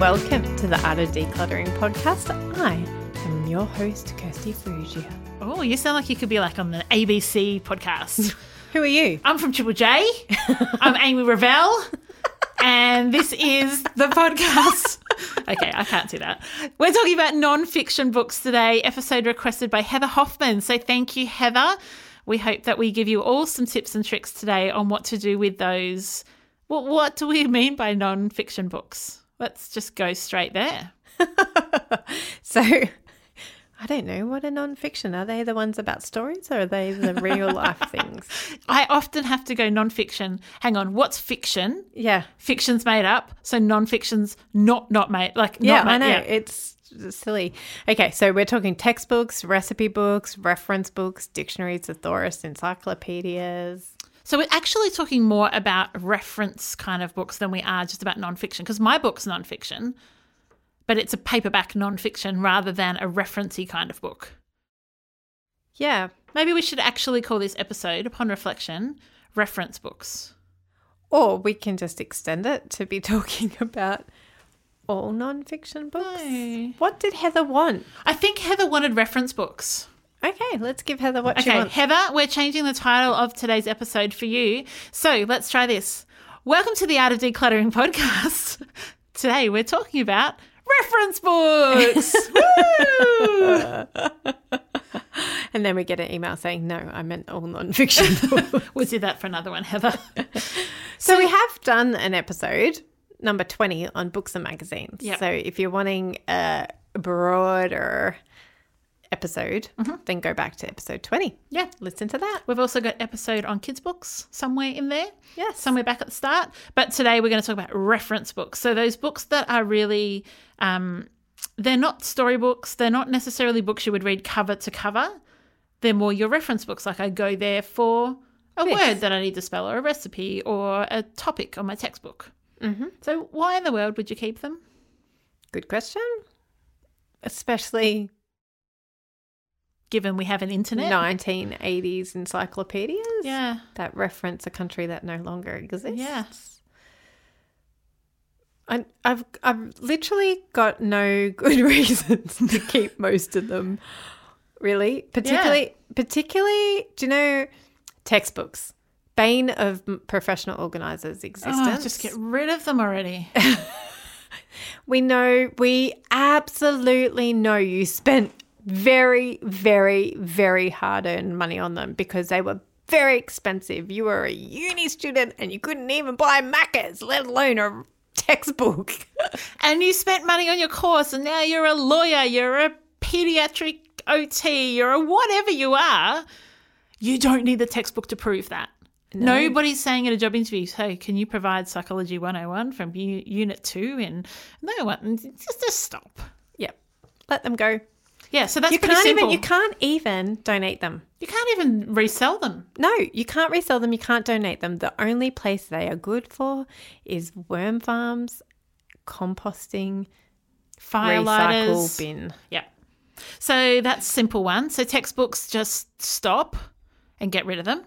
Welcome to the Art of Decluttering podcast. I am your host, Kirsty Farrugia. Oh, you sound like you could be like on the ABC podcast. Who are you? I'm from Triple J. I'm Amy Revell. And this is the podcast. Okay, I can't do that. We're talking about non-fiction books today, episode requested by Heather Hoffman. So thank you, Heather. We hope that we give you all some tips and tricks today on what to do with those. Well, what do we mean by non-fiction books? Let's just go straight there. So, I don't know. What a non-fiction? Are they the ones about stories or are they the real life things? I often have to go non-fiction. Hang on, what's fiction? Yeah. Fiction's made up, so non-fiction's not not made. Like Yeah, not I know. yeah. It's silly. Okay, so we're talking textbooks, recipe books, reference books, dictionaries, thesaurus, encyclopedias. So we're actually talking more about reference kind of books than we are just about nonfiction because my book's nonfiction, but it's a paperback nonfiction rather than a referencey kind of book. Yeah. Maybe we should actually call this episode, upon reflection, reference books. Or we can just extend it to be talking about all non-fiction books. No. What did Heather want? I think Heather wanted reference books. Okay, let's give Heather what she Okay, wants. Heather, we're changing the title of today's episode for you. So let's try this. Welcome to the Art of Decluttering podcast. Today we're talking about reference books. And then we get an email saying, no, I meant all non-fiction books. We'll do that for another one, Heather. so we have done an episode, number 20, on books and magazines. Yep. So if you're wanting a broader episode, then go back to episode 20. Yeah. Listen to that. We've also got episode on kids' books somewhere in there. Yes. Somewhere back at the start. But today we're going to talk about reference books. So those books that are really, um, they're not storybooks. They're not necessarily books you would read cover to cover. They're more your reference books. Like I go there for a This. word that I need to spell or a recipe or a topic on my textbook. Mm-hmm. So why in the world would you keep them? Good question. Especially Given we have an internet. 1980s encyclopedias Yeah. that reference a country that no longer exists. Yeah. I, I've I've literally got no good reasons to keep most of them. Really, particularly particularly, do you know textbooks? Bane of professional organizers' oh, existence. Oh, just get rid of them already. We know, we absolutely know you spent very, very, very hard earned money on them because they were very expensive. You were a uni student and you couldn't even buy Macca's, let alone a textbook. and you spent money on your course and now you're a lawyer, you're a pediatric OT, you're a whatever you are, you don't need the textbook to prove that. Nobody's saying in a job interview, "Hey, can you provide psychology 101 from U- unit 2?" and no one just, just stop. Yep. Let them go. Yeah, so that's you pretty can't simple. even you can't even donate them. You can't even resell them. No, you can't resell them, you can't donate them. The only place they are good for is worm farms, composting, recycle Firelighters. bin. Yeah. So that's simple one. So textbooks just stop and get rid of them.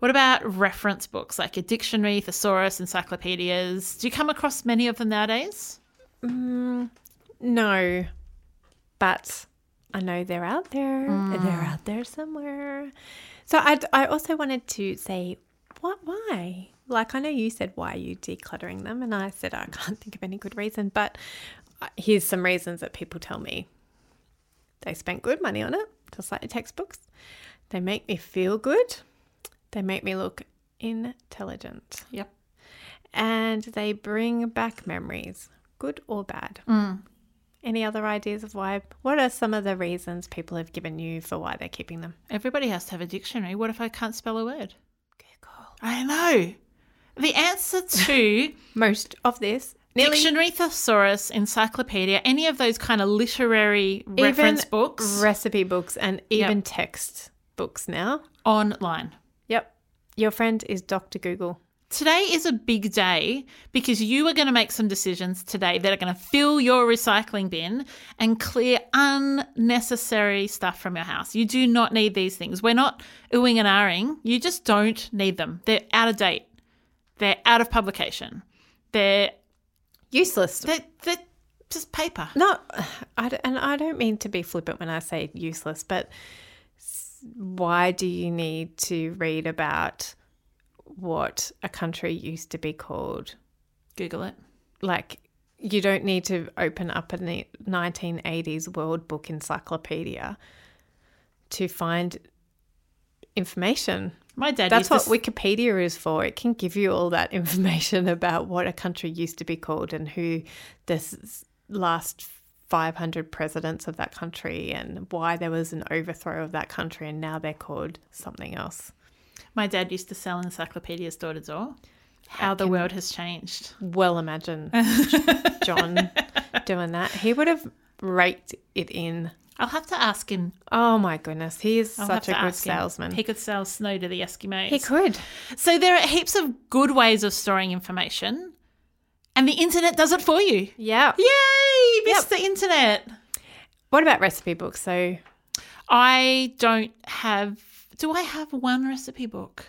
What about reference books like your dictionary, thesaurus, encyclopedias? Do you come across many of them nowadays? Mm, no, but I know they're out there. Hmm. They're out there somewhere. So I, I also wanted to say, what? Why? Like I know you said why are you decluttering them, and I said I can't think of any good reason. But uh, here's some reasons that people tell me. They spent good money on it, just like the textbooks. They make me feel good. They make me look intelligent, Yep. and they bring back memories, good or bad. Any other ideas of why? What are some of the reasons people have given you for why they're keeping them? Everybody has to have a dictionary. What if I can't spell a word? Google. I know. The answer to Most of this, nearly dictionary, thesaurus, encyclopedia, any of those kind of literary reference even books recipe books, and even Yep. text books now. online. Yep. Your friend is Dr. Google. Today is a big day because you are going to make some decisions today that are going to fill your recycling bin and clear unnecessary stuff from your house. You do not need these things. We're not oohing and ahhing. You just don't need them. They're out of date. They're out of publication. They're Useless. they're, they're just paper. No, I and I don't mean to be flippant when I say useless, but why do you need to read about what a country used to be called? Google it. Like, you don't need to open up a 1980s World Book Encyclopedia to find information. My dad That's what to, Wikipedia is for. It can give you all that information about what a country used to be called and who the last 500 presidents of that country and why there was an overthrow of that country and now they're called something else. My dad used to sell encyclopedias door to door. How the world has changed. Well, imagine John doing that. He would have raked it in. I'll have to ask him. Oh my goodness, he is I'll such a good ask him. salesman. He could sell snow to the Eskimos. he could. So there are heaps of good ways of storing information, and the internet does it for you. Yeah. Yay! Miss Yep. the internet. What about recipe books? So, I don't have. Do I have one recipe book?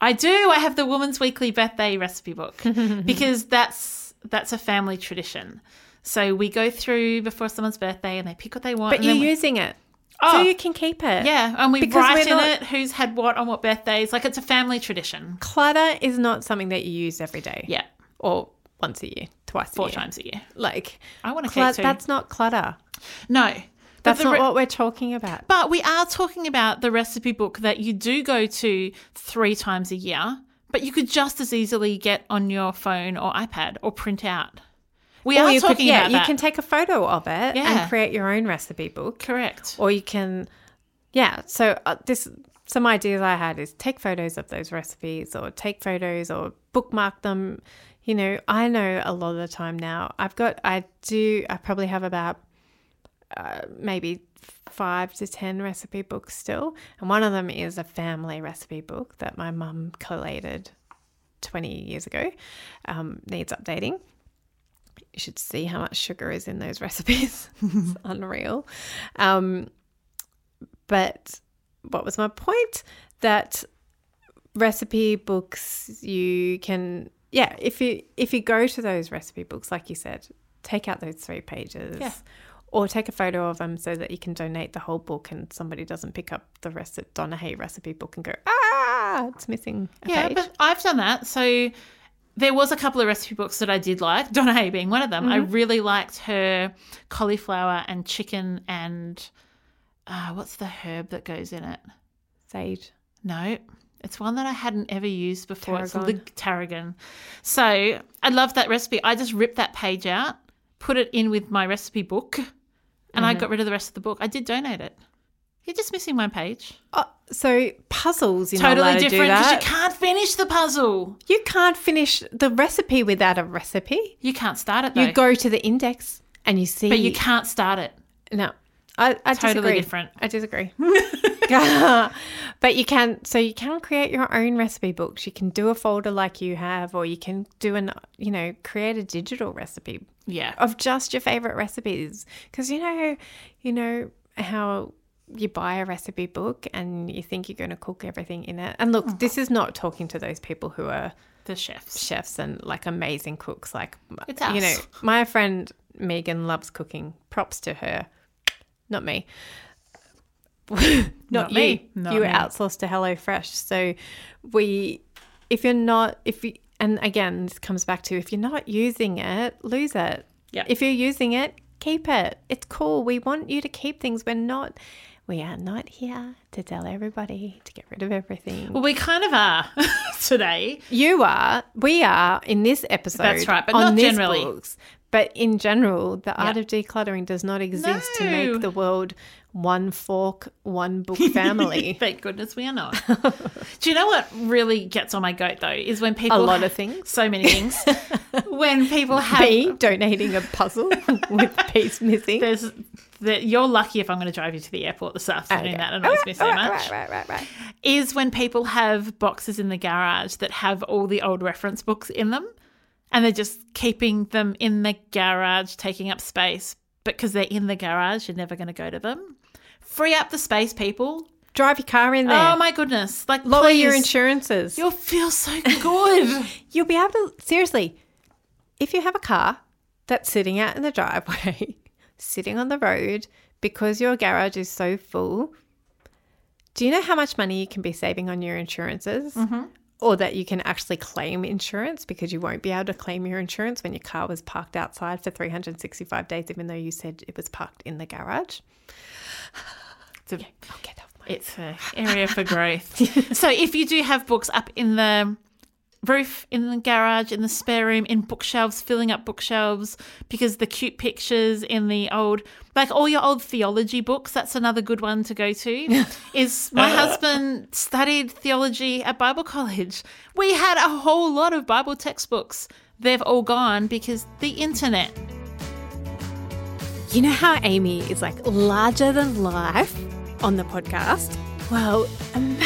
I do. I have the Woman's Weekly Birthday recipe book because that's that's a family tradition. So we go through before someone's birthday and they pick what they want. but you're using it. Oh. So you can keep it. yeah, and we Because write in not- it who's had what on what birthdays. Like it's a family tradition. Clutter is not something that you use every day. Yeah, Or once a year, twice a four year. times a year. Like, I want to. clut- cake too. that's not clutter. No, That's not re- what we're talking about. But we are talking about the recipe book that you do go to three times a year, but you could just as easily get on your phone or iPad or print out. We Or are talking could, yeah, about you can take a photo of it Yeah. and create your own recipe book. Correct. Or you can, yeah. So uh, this, some ideas I had is take photos of those recipes, or take photos, or bookmark them. You know, I know a lot of the time now. I've got, I do, I probably have about uh, maybe five to ten recipe books still, and one of them is a family recipe book that my mum collated twenty years ago. Um, needs updating. You should see how much sugar is in those recipes. it's unreal. Um, but what was my point? That recipe books you can yeah, if you if you go to those recipe books, like you said, take out those three pages. Yeah. Or take a photo of them so that you can donate the whole book and somebody doesn't pick up the rest of Donna Hay recipe book and go, ah, it's missing a Yeah, page. but I've done that. So there was a couple of recipe books that I did like, Donna Hay being one of them. I Mm-hmm. really liked her cauliflower and chicken and uh, what's the herb that goes in it? Sage. No, it's one that I hadn't ever used before. It's Tarragon. lig- tarragon. So I love that recipe. I just ripped that page out, put it in with my recipe book, and Mm-hmm. I got rid of the rest of the book. I did donate it. You're just missing one page. Oh, so puzzles, you're Totally to different because you can't finish the puzzle. You can't finish the recipe without a recipe. You can't start it though. You go to the index and you see. but you can't start it. No, I, I Totally disagree. different. I disagree. but you can, so you can create your own recipe books. You can do a folder like you have, or you can do an, you know, create a digital recipe Yeah. of just your favorite recipes. Because you know, you know how you buy a recipe book and you think you're going to cook everything in it. And look, this is not talking to those people who are The chefs. chefs and like amazing cooks. Like, It's you know, my friend Megan loves cooking. Props to her. Not me. not, Not you. me. Not you were me. outsourced to HelloFresh. So we, if you're not, if you, and again, this comes back to if you're not using it, lose it. Yeah. If you're using it, keep it. It's cool. We want you to keep things. We're not, we are not here to tell everybody to get rid of everything. Well, we kind of are today. You are, we are in this episode. That's right, but on not this generally. Books, but in general, the art of decluttering does not exist to make the world one fork, one book family. Thank goodness we are not. Do you know what really gets on my goat though? Is when people A lot of things. so many things. when people have B, donating a puzzle with piece missing. there's that you're lucky if I'm going to drive you to the airport this afternoon. Okay. That annoys me so Right, much. Right, right, right, right. Is when people have boxes in the garage that have all the old reference books in them, and they're just keeping them in the garage, taking up space. Because they're in the garage, you're never going to go to them. Free up the space, people. Drive your car in there. Oh my goodness! Like Lower your insurances. You'll feel so good. You'll be able to, seriously, if you have a car that's sitting out in the driveway, sitting on the road, because your garage is so full, do you know how much money you can be saving on your insurances? Mm-hmm. Or that you can actually claim insurance because you won't be able to claim your insurance when your car was parked outside for 365 days, even though you said it was parked in the garage. It's a, I'll get off my it's an area for growth. so if you do have books up in the roof, in the garage, in the spare room, in bookshelves, filling up bookshelves because the cute pictures in the old, like all your old theology books, that's another good one to go to. is my husband studied theology at Bible college. We had a whole lot of Bible textbooks. They've all gone because the internet. You know how Amy is like larger than life on the podcast? Well, imagine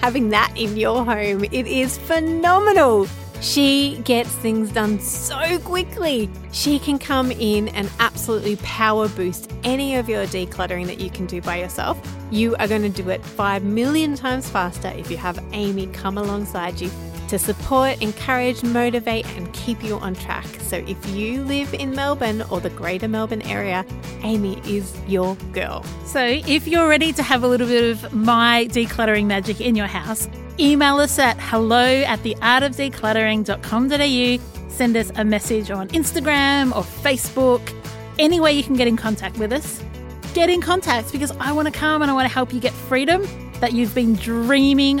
having that in your home. It is phenomenal. She gets things done so quickly. She can come in and absolutely power boost any of your decluttering that you can do by yourself. You are going to do it 5 million times faster if you have Amy come alongside you to support, encourage, motivate, and keep you on track. So if you live in Melbourne or the greater Melbourne area, Amy is your girl. So, if you're ready to have a little bit of my decluttering magic in your house, email us at hello at theartofdecluttering.com.au. Send us a message on Instagram or Facebook, any way you can get in contact with us. Get in contact because I want to come and I want to help you get freedom that you've been dreaming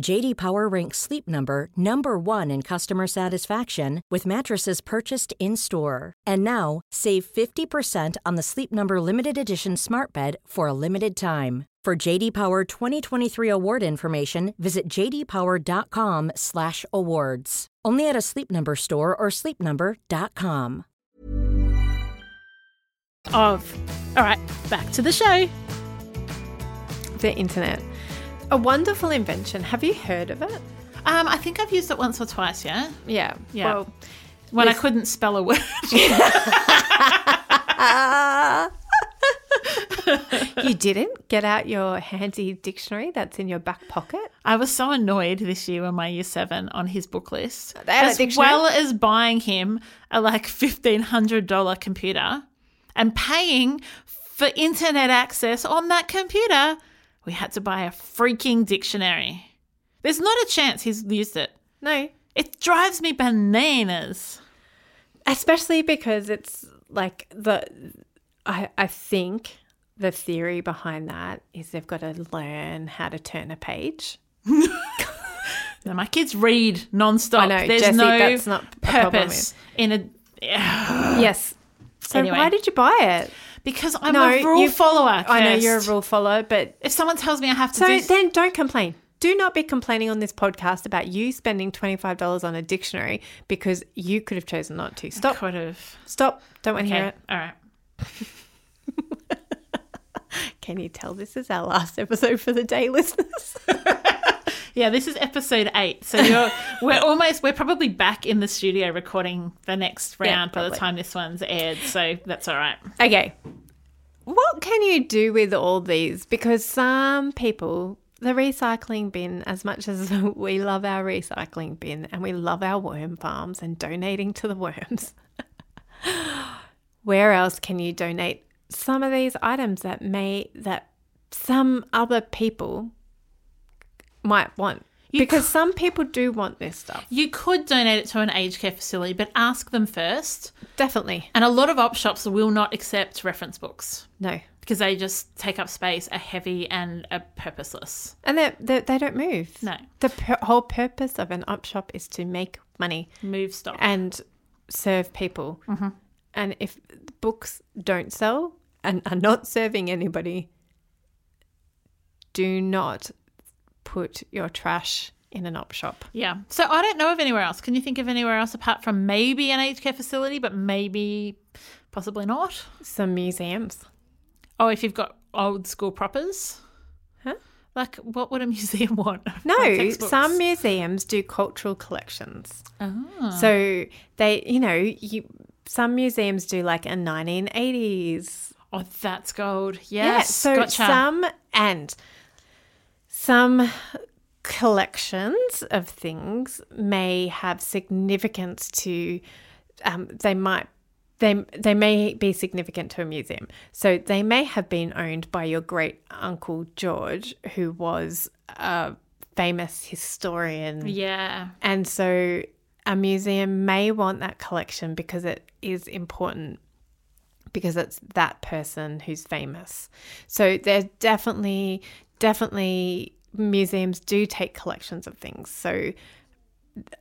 JD Power ranks Sleep Number number 1 in customer satisfaction with mattresses purchased in-store. And now, save 50% on the Sleep Number limited edition Smart Bed for a limited time. For JD Power 2023 award information, visit jdpower.com/awards. Only at a Sleep Number store or sleepnumber.com. Of. All right, back to the show. The internet. A wonderful invention. Have you heard of it? Um, I think I've used it once or twice, yeah? Yeah. Yeah. Well, When I couldn't spell a word. you didn't get out your handy dictionary that's in your back pocket? I was so annoyed this year when my year seven on his book list. They had a as well as buying him a like $1,500 computer and paying for internet access on that computer, we had to buy a freaking dictionary. There's not a chance he's used it. No. It drives me bananas. Especially because it's like the I I think the theory behind that is they've got to learn how to turn a page. Now, my kids read nonstop. I know, There's Jessie, no that's not a problem purpose in a. yes. So Anyway. why did you buy it? Because I'm No, a rule follower. I know you're a Kirst. rule follower, but If someone tells me I have to so do then don't complain. Do not be complaining on this podcast about you spending twenty five dollars on a dictionary because you could have chosen not to. Stop. could have. Stop. Don't want to hear it. all right. Can you tell this is our last episode for the day, listeners? Yeah, this is episode eight. So you're we're almost we're probably back in the studio recording the next Yeah, round by the time this one's aired. So that's all right. Okay. What can you do with all these? Because some people, the recycling bin, as much as we love our recycling bin and we love our worm farms and donating to the worms, where else can you donate some of these items that may, that some other people might want? because some people do want this stuff. You could donate it to an aged care facility, but ask them first. Definitely. And a lot of op shops will not accept reference books No. because they just take up space, are heavy, and are purposeless. And they they they don't move. No. The whole purpose of an op shop is to make money. Move stock. and serve people. Mm-hmm. And if books don't sell and are not serving anybody, do not put your trash in an op shop. Yeah. So I don't know of anywhere else. Can you think of anywhere else apart from maybe an aged care facility, but maybe possibly not? Some museums. Oh, if you've got old school propers. Huh? Like, what would a museum want? No, some museums do cultural collections. Ah. So they, you know, you some museums do like a 1980s Oh, that's gold. Yes. Yeah, so gotcha. some and some collections of things may have significance to um, they might they they may be significant to a museum. So they may have been owned by your great uncle George, who was a famous historian. Yeah. And so a museum may want that collection because it is important because it's that person who's famous. So there's definitely, definitely museums do take collections of things. So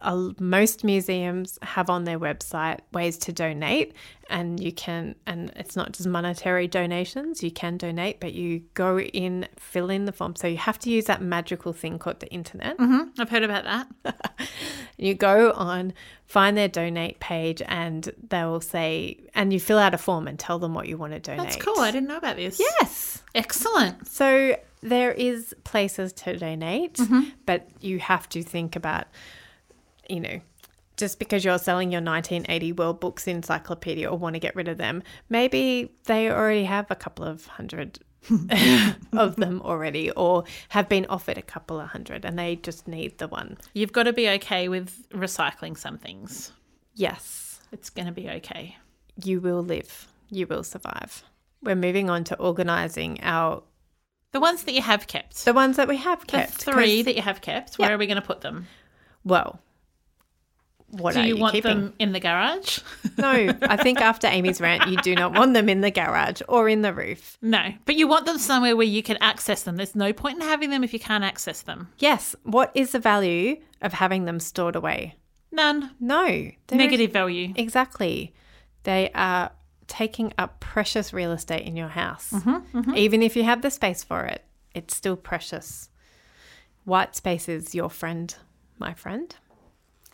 uh, most museums have on their website ways to donate and you can and it's not just monetary donations you can donate but you go in fill in the form so you have to use that magical thing called the internet Mhm, I've heard about that. you go on, find their donate page, and they will say, and you fill out a form and tell them what you want to donate. That's cool. I didn't know about this. Yes. Excellent. So there is places to donate, mm-hmm. but you have to think about, you know, just because you're selling your 1980 World Books Encyclopedia or want to get rid of them, maybe they already have a couple of hundred of them already, or have been offered a couple of hundred, and they just need the one. You've got to be okay with recycling some things. Yes. It's going to be okay. you will live, you will survive. We're moving on to organizing our The ones that you have kept. the ones that we have The kept. three 'cause- that you have kept, where Yeah. are we going to put them? well, what Do are you, you want keeping? them in the garage? No, I think after Amy's rant, you do not want them in the garage or in the roof. no, but you want them somewhere where you can access them. There's no point in having them if you can't access them. Yes, what is the value of having them stored away? None. No, there is- Negative value. Exactly. They are taking up precious real estate in your house. Mm-hmm, mm-hmm. Even if you have the space for it, it's still precious. White space is your friend, my friend.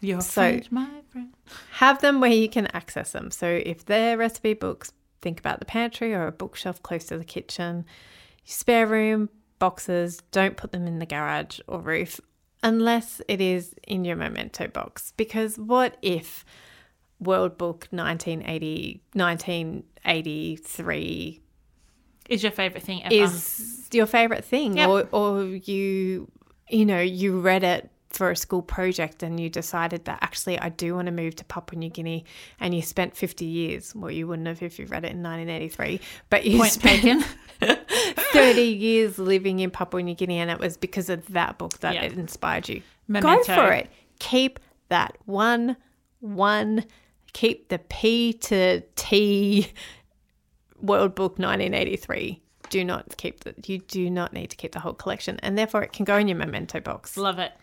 Your So- friend, my friend. Have them where you can access them. So if they're recipe books, think about the pantry or a bookshelf close to the kitchen. Spare room, boxes, don't put them in the garage or roof unless it is in your memento box. Because what if World Book 1980, 1983 Is your favorite thing ever? is your favorite thing Yep. or or you you know you read it for a school project and you decided that actually I do want to move to Papua New Guinea and you spent 50 years well you wouldn't have if you read it in 1983 but you Point spent 30 years living in Papua New Guinea and it was because of that book that Yeah. it inspired you Memento. go for it keep that one one keep the P to T World Book 1983. Do not keep the. You do not need to keep the whole collection, and therefore it can go in your memento box. Love it.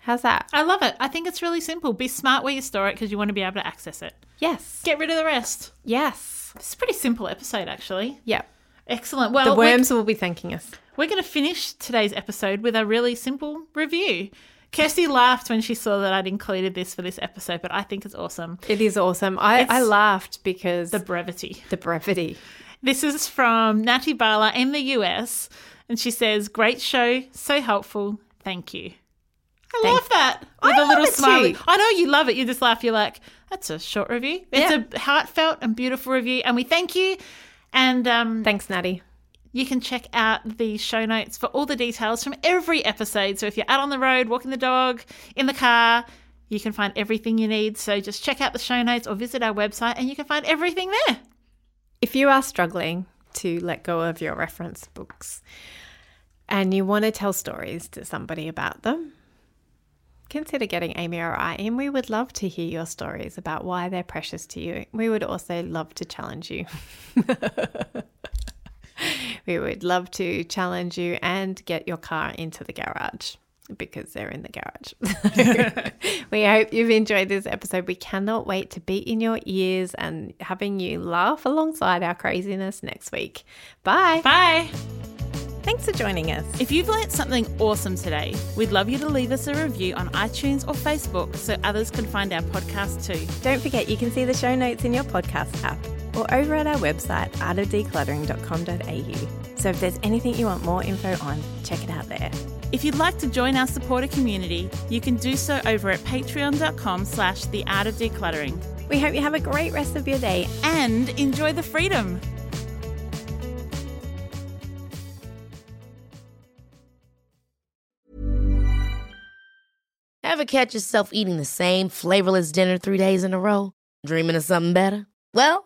How's that? I love it. I think it's really simple. Be smart where you store it because you want to be able to access it. Yes. Get rid of the rest. Yes. It's a pretty simple episode, actually. Yep. Excellent. Well, The worms will be thanking us. We're going to finish today's episode with a really simple review. Kirsty laughed when she saw that I'd included this for this episode, but I think it's awesome. It is awesome. I, I laughed because The brevity. the brevity. This is from Nati Balla in the US, and she says, Great show, so helpful. Thank you. I Thank- love that. With a little it smiley. I know you love it. You just laugh. You're like, that's a short review. It's Yeah. a heartfelt and beautiful review, and we thank you. And um, Thanks, Natty. You can check out the show notes for all the details from every episode. So if you're out on the road, walking the dog, in the car, you can find everything you need. So just check out the show notes or visit our website and you can find everything there. If you are struggling to let go of your reference books and you want to tell stories to somebody about them, consider getting Amy or I in. We would love to hear your stories about why they're precious to you. We would also love to challenge you. we would love to challenge you and get your car into the garage because they're in the garage. we hope you've enjoyed this episode. We cannot wait to be in your ears and having you laugh alongside our craziness next week. Bye. Bye. Thanks for joining us. If you've learnt something awesome today, we'd love you to leave us a review on iTunes or Facebook so others can find our podcast too. Don't forget you can see the show notes in your podcast app or over at our website, artofdecluttering.com.au. So if there's anything you want more info on, check it out there. If you'd like to join our supporter community, you can do so over at patreon.com slash the art of decluttering We hope you have a great rest of your day. and enjoy the freedom. Ever catch yourself eating the same flavorless dinner three days in a row? Dreaming of something better? Well,